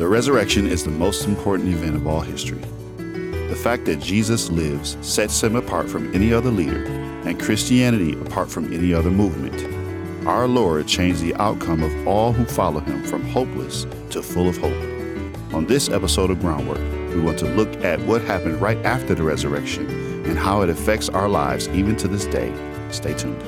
The resurrection is the most important event of all history. The fact that Jesus lives sets him apart from any other leader and Christianity apart from any other movement. Our Lord changed the outcome of all who follow him from hopeless to full of hope. On this episode of Groundwork, we want to look at what happened right after the resurrection and how it affects our lives even to this day. Stay tuned.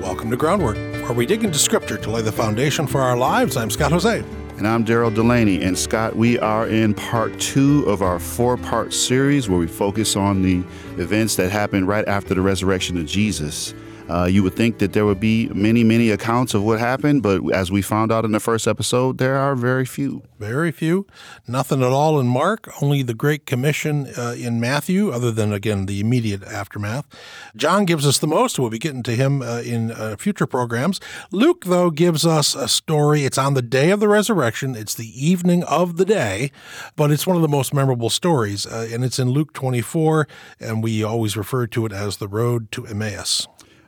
Welcome to Groundwork, where we dig into scripture to lay the foundation for our lives. I'm Scott Hoezee. And I'm Daryl Delaney. And Scott, we are in part two of our four part series where we focus on the events that happened right after the resurrection of Jesus. Uh, you would think that there would be many, many accounts of what happened, but as we found out in the first episode, there are very few. Very few. Nothing at all in Mark, only the Great Commission uh, in Matthew, other than, again, the immediate aftermath. John gives us the most. We'll be getting to him uh, in uh, future programs. Luke, though, gives us a story. It's on the day of the resurrection, it's the evening of the day, but it's one of the most memorable stories, uh, and it's in Luke 24, and we always refer to it as the road to Emmaus.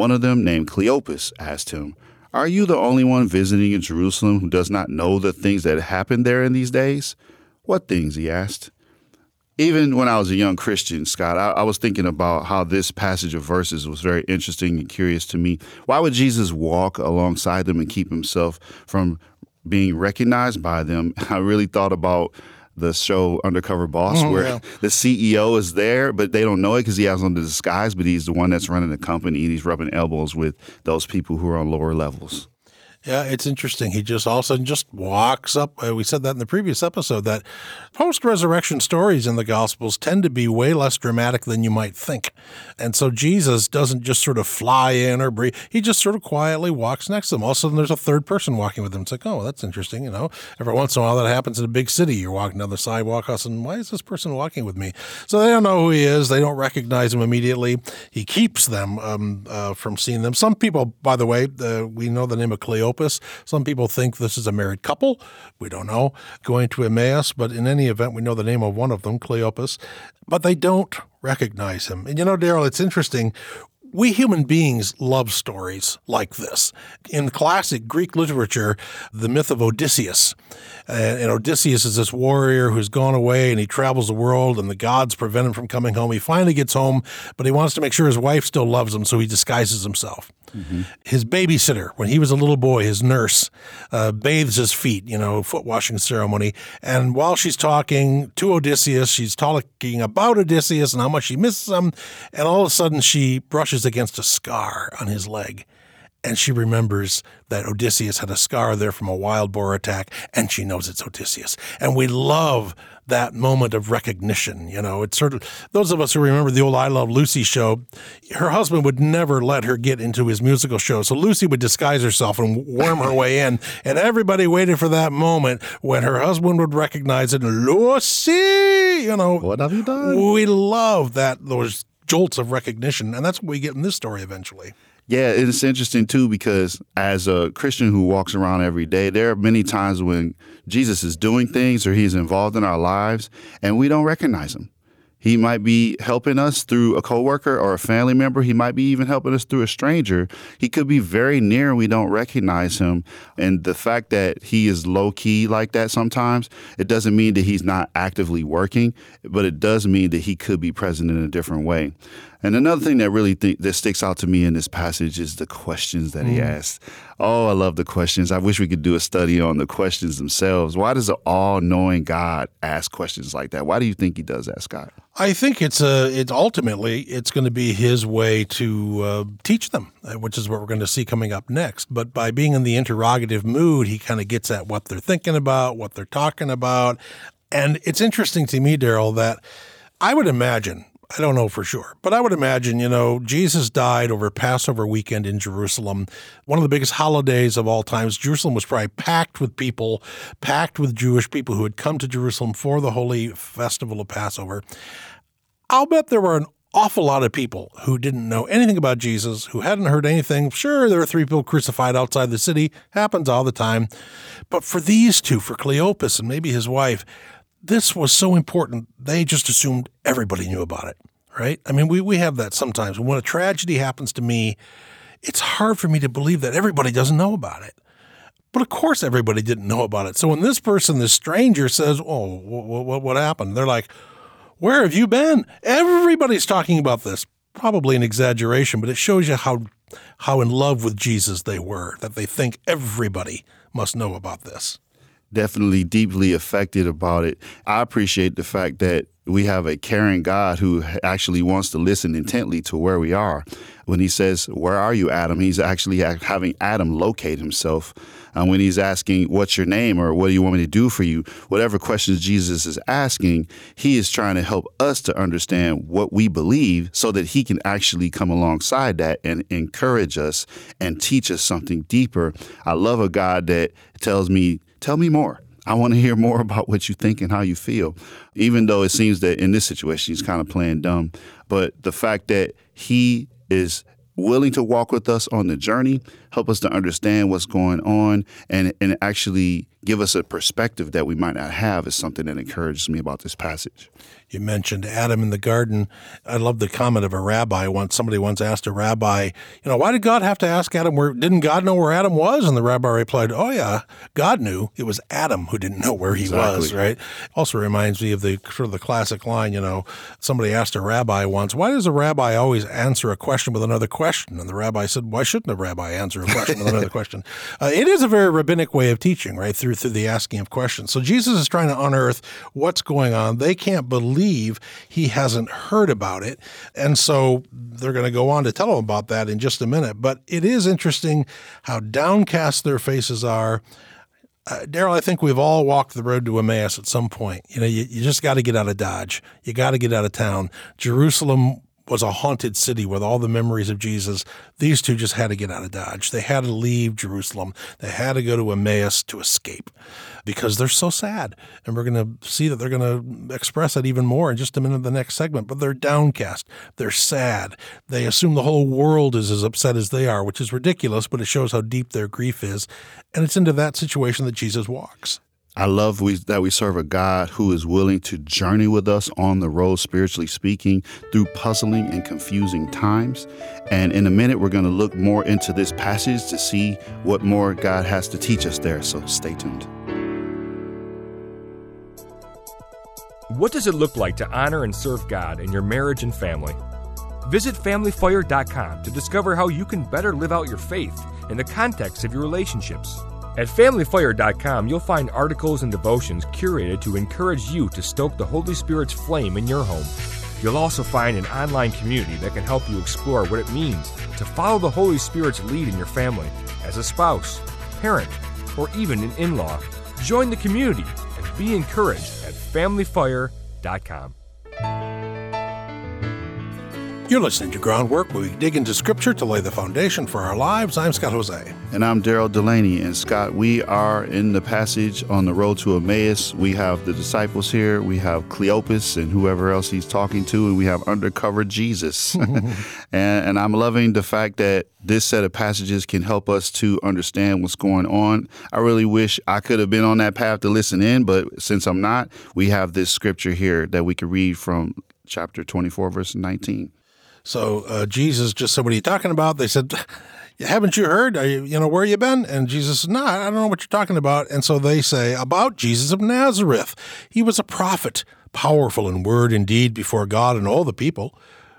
One of them, named Cleopas, asked him, Are you the only one visiting in Jerusalem who does not know the things that happened there in these days? What things? he asked. Even when I was a young Christian, Scott, I, I, was thinking about how this passage of verses was very interesting and curious to me. Why would Jesus walk alongside them and keep himself from being recognized by them? I really thought about the show Undercover Boss, Oh, where yeah. the CEO is there, but they don't know it because he has on the disguise, but he's the one that's running the company and he's rubbing elbows with those people who are on lower levels. Yeah, it's interesting. He just all of a sudden just walks up. Uh, we said that in the previous episode that post resurrection stories in the Gospels tend to be way less dramatic than you might think. And so Jesus doesn't just sort of fly in or breathe. He just sort of quietly walks next to them. All of a sudden there's a third person walking with him. It's like, oh, that's interesting. You know, every once in a while that happens in a big city. You're walking down the sidewalk and why is this person walking with me? So they don't know who he is. They don't recognize him immediately. He keeps them um, uh, from seeing them. Some people, by the way, uh, we know the name of Cleopas. Some people think this is a married couple. We don't know. Going to Emmaus, but in any event, we know the name of one of them, Cleopas. But they don't recognize him. And you know, Daryl, it's interesting. We human beings love stories like this. In classic Greek literature, the myth of Odysseus. Uh, and Odysseus is this warrior who's gone away and he travels the world, and the gods prevent him from coming home. He finally gets home, but he wants to make sure his wife still loves him, so he disguises himself. His babysitter, when he was a little boy, his nurse, uh, bathes his feet, you know, foot washing ceremony. And while she's talking to Odysseus, she's talking about Odysseus and how much she misses him. And all of a sudden, she brushes against a scar on his leg. And she remembers that Odysseus had a scar there from a wild boar attack, and she knows it's Odysseus. And we love that moment of recognition. You know, it's sort of those of us who remember the old I Love Lucy show. Her husband would never let her get into his musical show, so Lucy would disguise herself and worm her way in, and everybody waited for that moment when her husband would recognize it. Lucy, you know, What have you done? we love that those jolts of recognition, and that's what we get in this story eventually. Yeah, it's interesting too because as a Christian who walks around every day, there are many times when Jesus is doing things or he's involved in our lives and we don't recognize him. He might be helping us through a coworker or a family member. He might be even helping us through a stranger. He could be very near and we don't recognize him. And the fact that he is low key like that sometimes, it doesn't mean that he's not actively working, but it does mean that he could be present in a different way. And another thing that really th- that sticks out to me in this passage is the questions that he asked. Oh, I love the questions. I wish we could do a study on the questions themselves. Why does an all-knowing God ask questions like that? Why do you think he does that, Scott? I think it's a. It's ultimately it's going to be his way to uh, teach them, uh, which is what we're going to see coming up next. But by being in the interrogative mood, he kind of gets at what they're thinking about, what they're talking about, and it's interesting to me, Daryl, that I would imagine I don't know for sure. But I would imagine, you know, Jesus died over Passover weekend in Jerusalem, one of the biggest holidays of all times. Jerusalem was probably packed with people, packed with Jewish people who had come to Jerusalem for the holy festival of Passover. I'll bet there were an awful lot of people who didn't know anything about Jesus, who hadn't heard anything. Sure, there were three people crucified outside the city, happens all the time. But for these two, for Cleopas and maybe his wife, this was so important, they just assumed everybody knew about it, right? I mean, we, we have that sometimes. When a tragedy happens to me, it's hard for me to believe that everybody doesn't know about it. But of course, everybody didn't know about it. So when this person, this stranger, says, Oh, what, what, what happened? They're like, where have you been? Everybody's talking about this. Probably an exaggeration, but it shows you how how in love with Jesus they were, that they think everybody must know about this. Definitely deeply affected about it. I appreciate the fact that we have a caring God who actually wants to listen intently to where we are. When he says, Where are you, Adam? He's actually having Adam locate himself. And when he's asking, What's your name? or What do you want me to do for you? Whatever questions Jesus is asking, he is trying to help us to understand what we believe so that he can actually come alongside that and encourage us and teach us something deeper. I love a God that tells me, Tell me more. I want to hear more about what you think and how you feel. Even though it seems that in this situation he's kind of playing dumb, but the fact that he is willing to walk with us on the journey, help us to understand what's going on, and, and actually give us a perspective that we might not have is something that encourages me about this passage. You mentioned Adam in the garden. I love the comment of a rabbi once. Somebody once asked a rabbi, you know, why did God have to ask Adam where? Didn't God know where Adam was? And the rabbi replied, Oh yeah, God knew. It was Adam who didn't know where he exactly. was. Right. Also reminds me of the sort of the classic line. You know, somebody asked a rabbi once, Why does a rabbi always answer a question with another question? And the rabbi said, Why shouldn't a rabbi answer a question with another question? Uh, it is a very rabbinic way of teaching, right? Through through the asking of questions. So Jesus is trying to unearth what's going on. They can't believe believe he hasn't heard about it. And so they're going to go on to tell him about that in just a minute. But it is interesting how downcast their faces are. Uh, Daryl, I think we've all walked the road to Emmaus at some point. You know, you, you just got to get out of Dodge. You got to get out of town. Jerusalem was a haunted city with all the memories of Jesus. These two just had to get out of Dodge. They had to leave Jerusalem. They had to go to Emmaus to escape because they're so sad. And we're going to see that they're going to express it even more in just a minute of the next segment. But they're downcast. They're sad. They assume the whole world is as upset as they are, which is ridiculous, but it shows how deep their grief is. And it's into that situation that Jesus walks. I love we, that we serve a God who is willing to journey with us on the road, spiritually speaking, through puzzling and confusing times. And in a minute, we're going to look more into this passage to see what more God has to teach us there. So stay tuned. What does it look like to honor and serve God in your marriage and family? Visit FamilyFire.com to discover how you can better live out your faith in the context of your relationships. At FamilyFire.com, you'll find articles and devotions curated to encourage you to stoke the Holy Spirit's flame in your home. You'll also find an online community that can help you explore what it means to follow the Holy Spirit's lead in your family as a spouse, parent, or even an in law. Join the community and be encouraged at FamilyFire.com. You're listening to Groundwork, where we dig into Scripture to lay the foundation for our lives. I'm Scott Hoezee. And I'm Daryl Delaney. And Scott, we are in the passage on the road to Emmaus. We have the disciples here, we have Cleopas and whoever else he's talking to, and we have undercover Jesus. and, and I'm loving the fact that this set of passages can help us to understand what's going on. I really wish I could have been on that path to listen in, but since I'm not, we have this scripture here that we can read from chapter 24, verse 19. So uh, Jesus just said, "What are you talking about?" They said, "Haven't you heard? You, you, know where you been?" And Jesus said, "No, I don't know what you're talking about." And so they say about Jesus of Nazareth. He was a prophet, powerful in word and deed before God and all the people.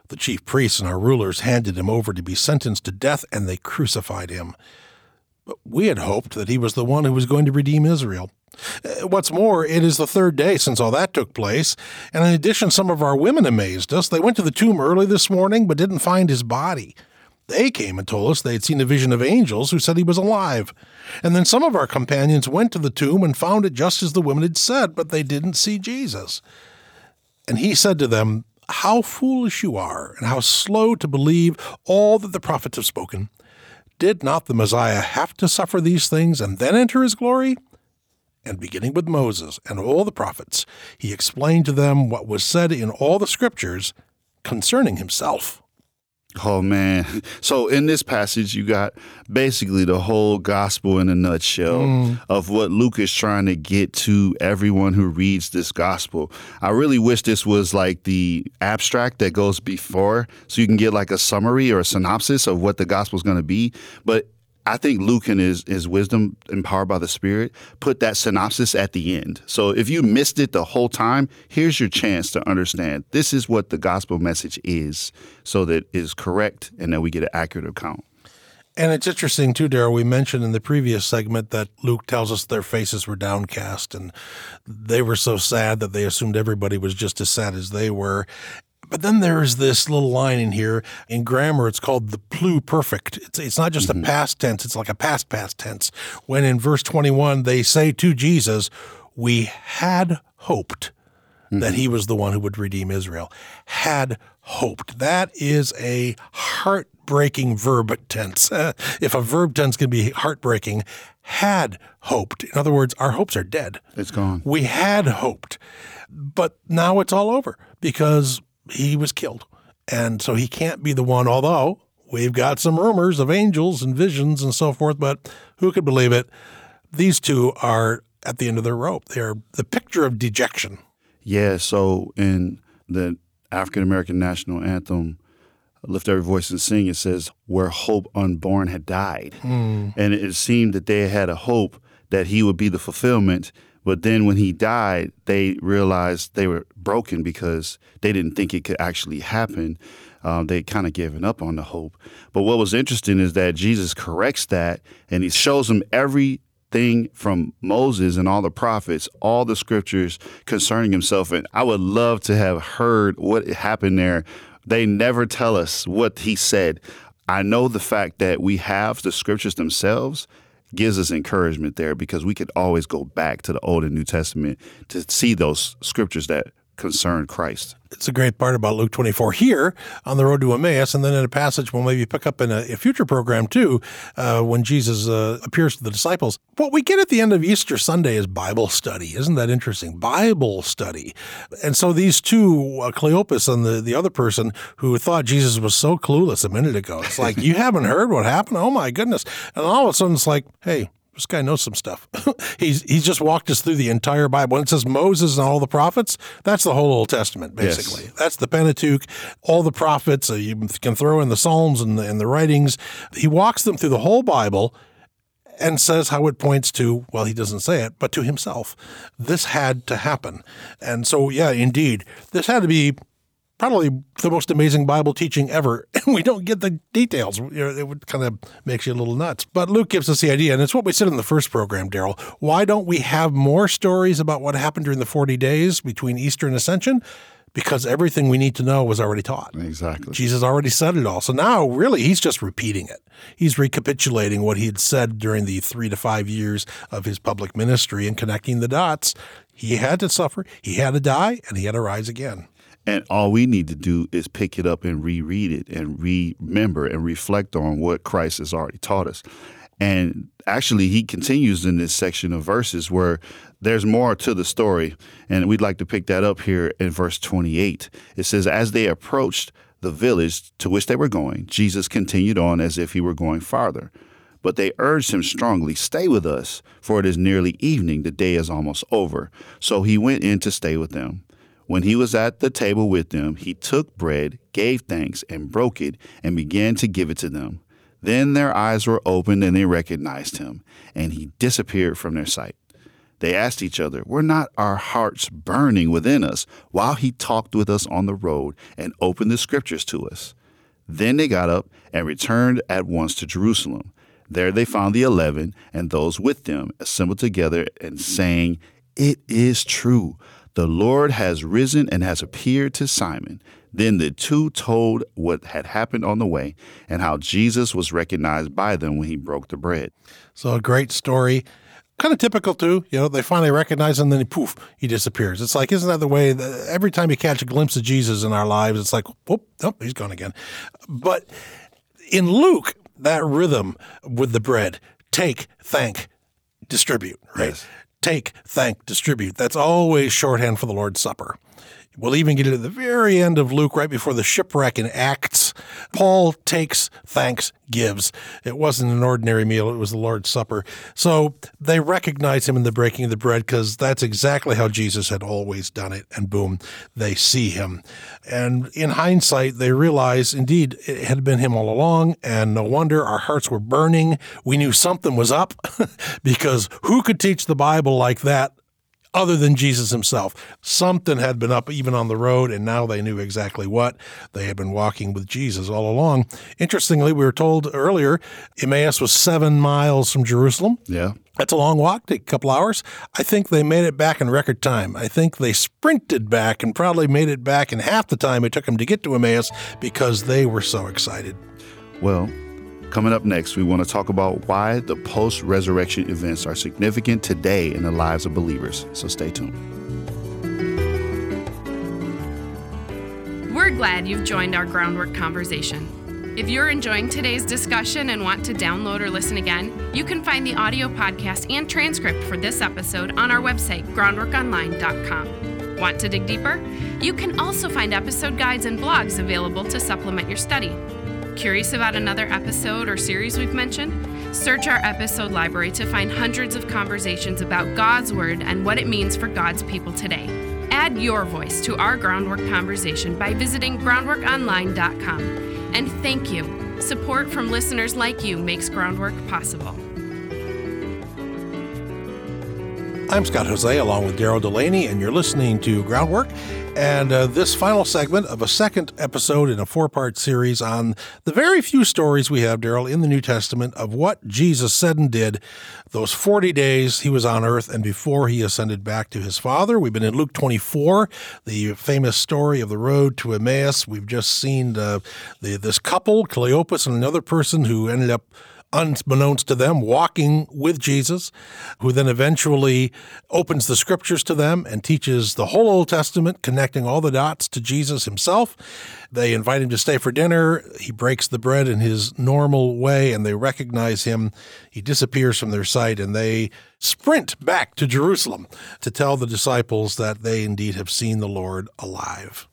The chief priests and our rulers handed him over to be sentenced to death, and they crucified him. But we had hoped that he was the one who was going to redeem Israel. Uh, what's more, it is the third day since all that took place, and in addition, some of our women amazed us. They went to the tomb early this morning but didn't find his body. They came and told us they had seen a vision of angels who said he was alive. And then some of our companions went to the tomb and found it just as the women had said, but they didn't see Jesus. And he said to them, how foolish you are, and how slow to believe all that the prophets have spoken. Did not the Messiah have to suffer these things and then enter his glory? And beginning with Moses and all the prophets, he explained to them what was said in all the scriptures concerning himself. Oh man. So in this passage you got basically the whole gospel in a nutshell mm. of what Luke is trying to get to everyone who reads this gospel. I really wish this was like the abstract that goes before so you can get like a summary or a synopsis of what the gospel is going to be, but I think Luke and his, his wisdom, empowered by the Spirit, put that synopsis at the end. So if you missed it the whole time, here's your chance to understand this is what the gospel message is so that it is correct and that we get an accurate account. And it's interesting too, Daryl. We mentioned in the previous segment that Luke tells us their faces were downcast and they were so sad that they assumed everybody was just as sad as they were. But then there's this little line in here. In grammar, it's called the pluperfect. It's, it's not just mm-hmm. a past tense, it's like a past past tense. When in verse 21, they say to Jesus, We had hoped mm-hmm. that he was the one who would redeem Israel. Had hoped. That is a heartbreaking verb tense. if a verb tense can be heartbreaking, had hoped. In other words, our hopes are dead. It's gone. We had hoped. But now it's all over because he was killed. And so he can't be the one, although we've got some rumors of angels and visions and so forth, but who could believe it? These two are at the end of their rope. They're the picture of dejection. Yeah. So in the African American national anthem, Lift Every Voice and Sing, it says, Where hope unborn had died. Mm. And it seemed that they had a hope that he would be the fulfillment but then when he died, they realized they were broken because they didn't think it could actually happen. Um, they kind of given up on the hope. But what was interesting is that Jesus corrects that and he shows them everything from Moses and all the prophets, all the scriptures concerning himself. And I would love to have heard what happened there. They never tell us what he said. I know the fact that we have the scriptures themselves gives us encouragement there because we could always go back to the Old and New Testament to see those scriptures that concern Christ. It's a great part about Luke 24 here on the road to Emmaus, and then in a passage we'll maybe pick up in a, a future program too, uh, when Jesus uh, appears to the disciples. What we get at the end of Easter Sunday is Bible study. Isn't that interesting? Bible study. And so these two, uh, Cleopas and the, the other person who thought Jesus was so clueless a minute ago, it's like, you haven't heard what happened? Oh my goodness. And all of a sudden it's like, hey, this guy knows some stuff. he's he's just walked us through the entire Bible. When it says Moses and all the prophets, that's the whole Old Testament, basically. Yes. That's the Pentateuch, all the prophets. Uh, you can throw in the Psalms and the, and the writings. He walks them through the whole Bible and says how it points to, well, he doesn't say it, but to himself. This had to happen. And so, yeah, indeed, this had to be probably the most amazing Bible teaching ever. And we don't get the details. It would kind of makes you a little nuts. But Luke gives us the idea, and it's what we said in the first program, Daryl. Why don't we have more stories about what happened during the 40 days between Easter and Ascension? Because everything we need to know was already taught. Exactly. Jesus already said it all. So now, really, he's just repeating it. He's recapitulating what he had said during the three to five years of his public ministry and connecting the dots. He had to suffer, he had to die, and he had to rise again. And all we need to do is pick it up and reread it and remember and reflect on what Christ has already taught us. And actually, he continues in this section of verses where there's more to the story. And we'd like to pick that up here in verse 28. It says, As they approached the village to which they were going, Jesus continued on as if he were going farther. But they urged him strongly, Stay with us, for it is nearly evening, the day is almost over. So he went in to stay with them. When he was at the table with them, he took bread, gave thanks, and broke it, and began to give it to them. Then their eyes were opened, and they recognized him, and he disappeared from their sight. They asked each other, Were not our hearts burning within us while he talked with us on the road and opened the scriptures to us? Then they got up and returned at once to Jerusalem. There they found the eleven and those with them assembled together and saying, It is true. The Lord has risen and has appeared to Simon. Then the two told what had happened on the way and how Jesus was recognized by them when he broke the bread. So, a great story. kind of typical too. You know, they finally recognize him, and then he, poof, he disappears. It's like, isn't that the way that every time you catch a glimpse of Jesus in our lives, it's like, whoop, oh, he's gone again. But in Luke, that rhythm with the bread, take, thank, distribute, right? Yes. Take, thank, distribute. That's always shorthand for the Lord's Supper. We'll even get to the very end of Luke, right before the shipwreck in Acts. Paul takes, thanks, gives. It wasn't an ordinary meal, it was the Lord's Supper. So they recognize him in the breaking of the bread because that's exactly how Jesus had always done it. And boom, they see him. And in hindsight, they realize indeed it had been him all along. And no wonder our hearts were burning. We knew something was up because who could teach the Bible like that other than Jesus himself. Something had been up even on the road, and now they knew exactly what. They had been walking with Jesus all along. Interestingly, we were told earlier Emmaus was seven miles from Jerusalem. Yeah. That's a long walk, take a couple hours. I think they made it back in record time. I think they sprinted back and probably made it back in half the time it took them to get to Emmaus because they were so excited. Well, Coming up next, we want to talk about why the post resurrection events are significant today in the lives of believers. So stay tuned. We're glad you've joined our groundwork conversation. If you're enjoying today's discussion and want to download or listen again, you can find the audio podcast and transcript for this episode on our website, groundworkonline.com. Want to dig deeper? You can also find episode guides and blogs available to supplement your study. Curious about another episode or series we've mentioned? Search our episode library to find hundreds of conversations about God's Word and what it means for God's people today. Add your voice to our groundwork conversation by visiting groundworkonline.com. And thank you. Support from listeners like you makes groundwork possible. I'm Scott Hoezee along with Daryl Delaney, and you're listening to Groundwork. And uh, this final segment of a second episode in a four part series on the very few stories we have, Daryl, in the New Testament of what Jesus said and did those 40 days he was on earth and before he ascended back to his Father. We've been in Luke 24, the famous story of the road to Emmaus. We've just seen uh, the, this couple, Cleopas and another person who ended up unbeknownst to them, walking with Jesus, who then eventually opens the scriptures to them and teaches the whole Old Testament, connecting all the dots to Jesus himself. They invite him to stay for dinner. He breaks the bread in his normal way and they recognize him. He disappears from their sight and they sprint back to Jerusalem to tell the disciples that they indeed have seen the Lord alive.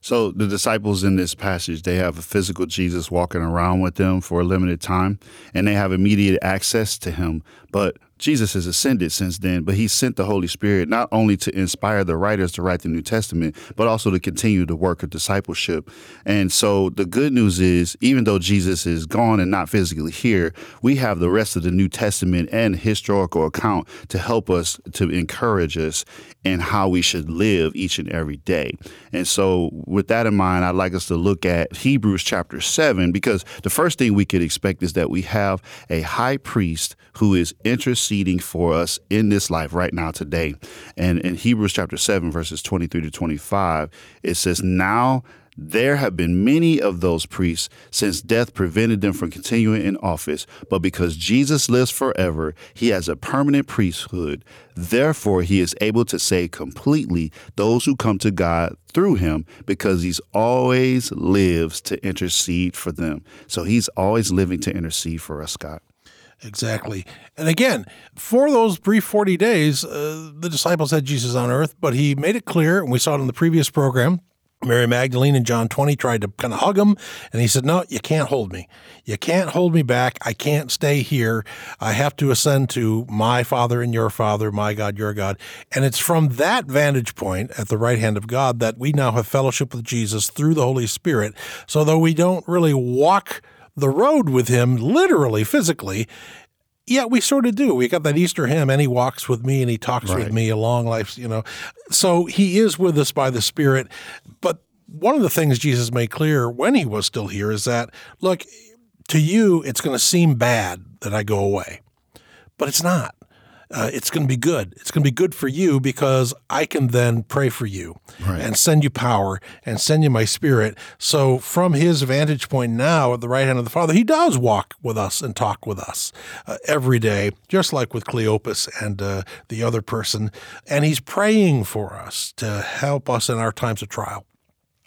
So the disciples in this passage, they have a physical Jesus walking around with them for a limited time, and they have immediate access to him. But Jesus has ascended since then, but he sent the Holy Spirit not only to inspire the writers to write the New Testament, but also to continue the work of discipleship. And so the good news is, even though Jesus is gone and not physically here, we have the rest of the New Testament and historical account to help us, to encourage us in how we should live each and every day. And so, with that in mind, I'd like us to look at Hebrews chapter 7, because the first thing we could expect is that we have a high priest who is interceding for us in this life right now today. And in Hebrews chapter 7, verses 23 to 25, it says, Now there have been many of those priests since death prevented them from continuing in office, but because Jesus lives forever, he has a permanent priesthood. Therefore, he is able to save completely those who come to God through him because he's always lives to intercede for them. So he's always living to intercede for us, God. Exactly. And again, for those brief 40 days, uh, the disciples had Jesus on earth, but he made it clear, and we saw it in the previous program. Mary Magdalene and John 20 tried to kind of hug him, and he said, No, you can't hold me. You can't hold me back. I can't stay here. I have to ascend to my Father and your Father, my God, your God. And it's from that vantage point at the right hand of God that we now have fellowship with Jesus through the Holy Spirit. So, though we don't really walk the road with him, literally, physically. Yeah, we sort of do. We got that Easter hymn, and he walks with me and he talks right. with me a long life, you know. So he is with us by the Spirit. But one of the things Jesus made clear when he was still here is that, look, to you, it's going to seem bad that I go away, but it's not. Uh, it's going to be good. It's going to be good for you because I can then pray for you Right. and send you power and send you my spirit. So, from his vantage point now at the right hand of the Father, he does walk with us and talk with us uh, every day, just like with Cleopas and uh, the other person. And he's praying for us to help us in our times of trial.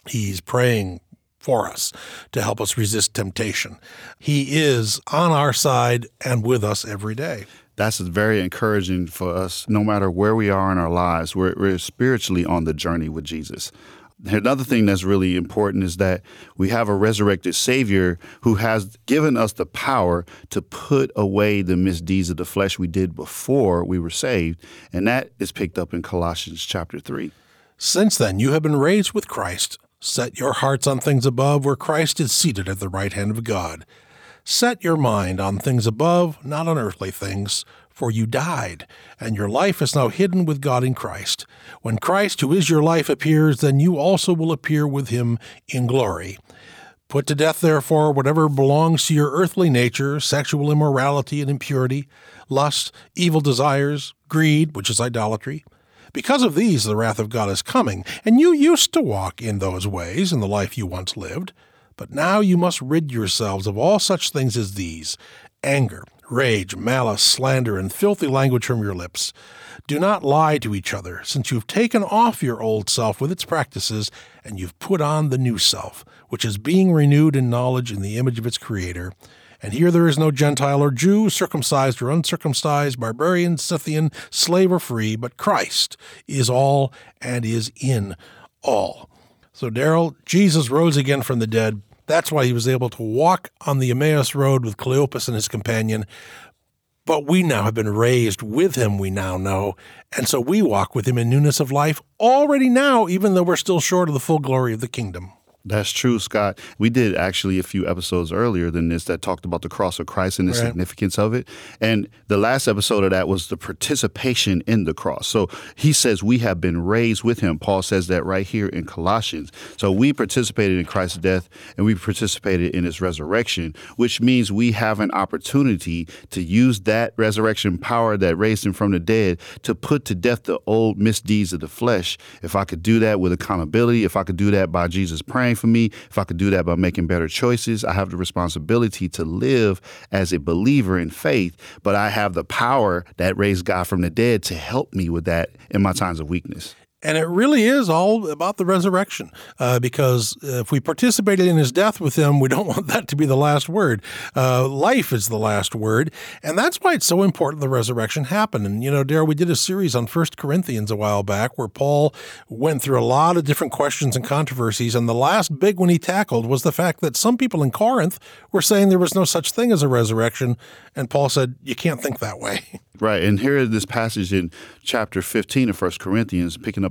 He's praying for us to help us resist temptation. He is on our side and with us every day. That's very encouraging for us, no matter where we are in our lives. We're, we're spiritually on the journey with Jesus. Another thing that's really important is that we have a resurrected Savior who has given us the power to put away the misdeeds of the flesh we did before we were saved. And that is picked up in Colossians chapter 3. Since then, you have been raised with Christ. Set your hearts on things above, where Christ is seated at the right hand of God. Set your mind on things above, not on earthly things, for you died, and your life is now hidden with God in Christ. When Christ, who is your life, appears, then you also will appear with him in glory. Put to death, therefore, whatever belongs to your earthly nature sexual immorality and impurity, lust, evil desires, greed, which is idolatry. Because of these, the wrath of God is coming, and you used to walk in those ways in the life you once lived. But now you must rid yourselves of all such things as these anger, rage, malice, slander, and filthy language from your lips. Do not lie to each other, since you've taken off your old self with its practices, and you've put on the new self, which is being renewed in knowledge in the image of its Creator. And here there is no Gentile or Jew, circumcised or uncircumcised, barbarian, Scythian, slave or free, but Christ is all and is in all. So, Daryl, Jesus rose again from the dead. That's why he was able to walk on the Emmaus Road with Cleopas and his companion. But we now have been raised with him, we now know. And so we walk with him in newness of life already now, even though we're still short of the full glory of the kingdom. That's true, Scott. We did actually a few episodes earlier than this that talked about the cross of Christ and the Right. significance of it. And the last episode of that was the participation in the cross. So he says we have been raised with him. Paul says that right here in Colossians. So we participated in Christ's death and we participated in his resurrection, which means we have an opportunity to use that resurrection power that raised him from the dead to put to death the old misdeeds of the flesh. If I could do that with accountability, if I could do that by Jesus praying for me, if I could do that by making better choices, I have the responsibility to live as a believer in faith, but I have the power that raised God from the dead to help me with that in my times of weakness. And it really is all about the resurrection, uh, because if we participated in his death with him, we don't want that to be the last word. Uh, life is the last word, and that's why it's so important the resurrection happened. And you know, Daryl, we did a series on First Corinthians a while back where Paul went through a lot of different questions and controversies, and the last big one he tackled was the fact that some people in Corinth were saying there was no such thing as a resurrection, and Paul said you can't think that way. Right. And here is this passage in chapter 15 of 1 Corinthians, picking up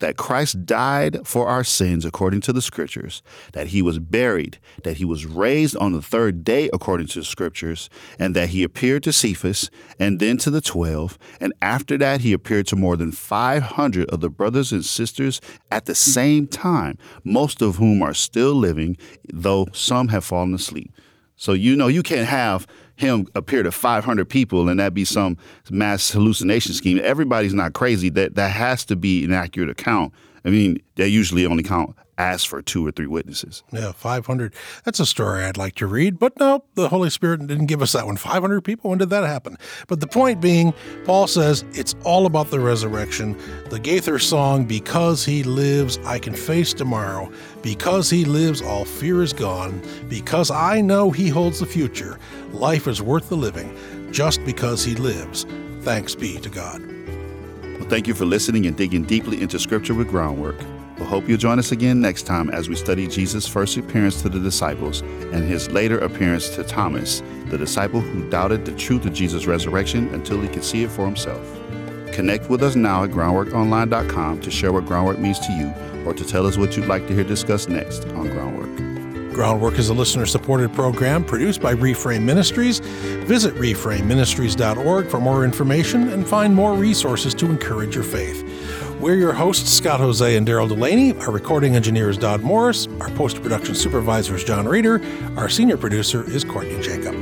that Christ died for our sins according to the scriptures, that he was buried, that he was raised on the third day according to the scriptures, and that he appeared to Cephas and then to the twelve. And after that, he appeared to more than 500 of the brothers and sisters at the same time, most of whom are still living, though some have fallen asleep. So you know you can't have him appear to 500 people and that be some mass hallucination scheme. Everybody's not crazy. That that has to be an accurate account. I mean, they usually only count ask for two or three witnesses. Yeah, 500. That's a story I'd like to read, but no, the Holy Spirit didn't give us that one. 500 people? When did that happen? But the point being, Paul says it's all about the resurrection. The Gaither song, Because He Lives, I Can Face Tomorrow. Because He Lives, All Fear Is Gone. Because I know He holds the future. Life is worth the living just because He lives. Thanks be to God. Well, thank you for listening and digging deeply into Scripture with Groundwork. We hope you'll join us again next time as we study Jesus' first appearance to the disciples and his later appearance to Thomas, the disciple who doubted the truth of Jesus' resurrection until he could see it for himself. Connect with us now at groundworkonline.com to share what groundwork means to you or to tell us what you'd like to hear discussed next on Groundwork. Groundwork is a listener supported program produced by Reframe Ministries. Visit reframeministries.org for more information and find more resources to encourage your faith. We're your hosts, Scott Hoezee and Daryl Delaney. Our recording engineer is Dodd Morris. Our post production supervisor is John Reeder. Our senior producer is Courtney Jacob.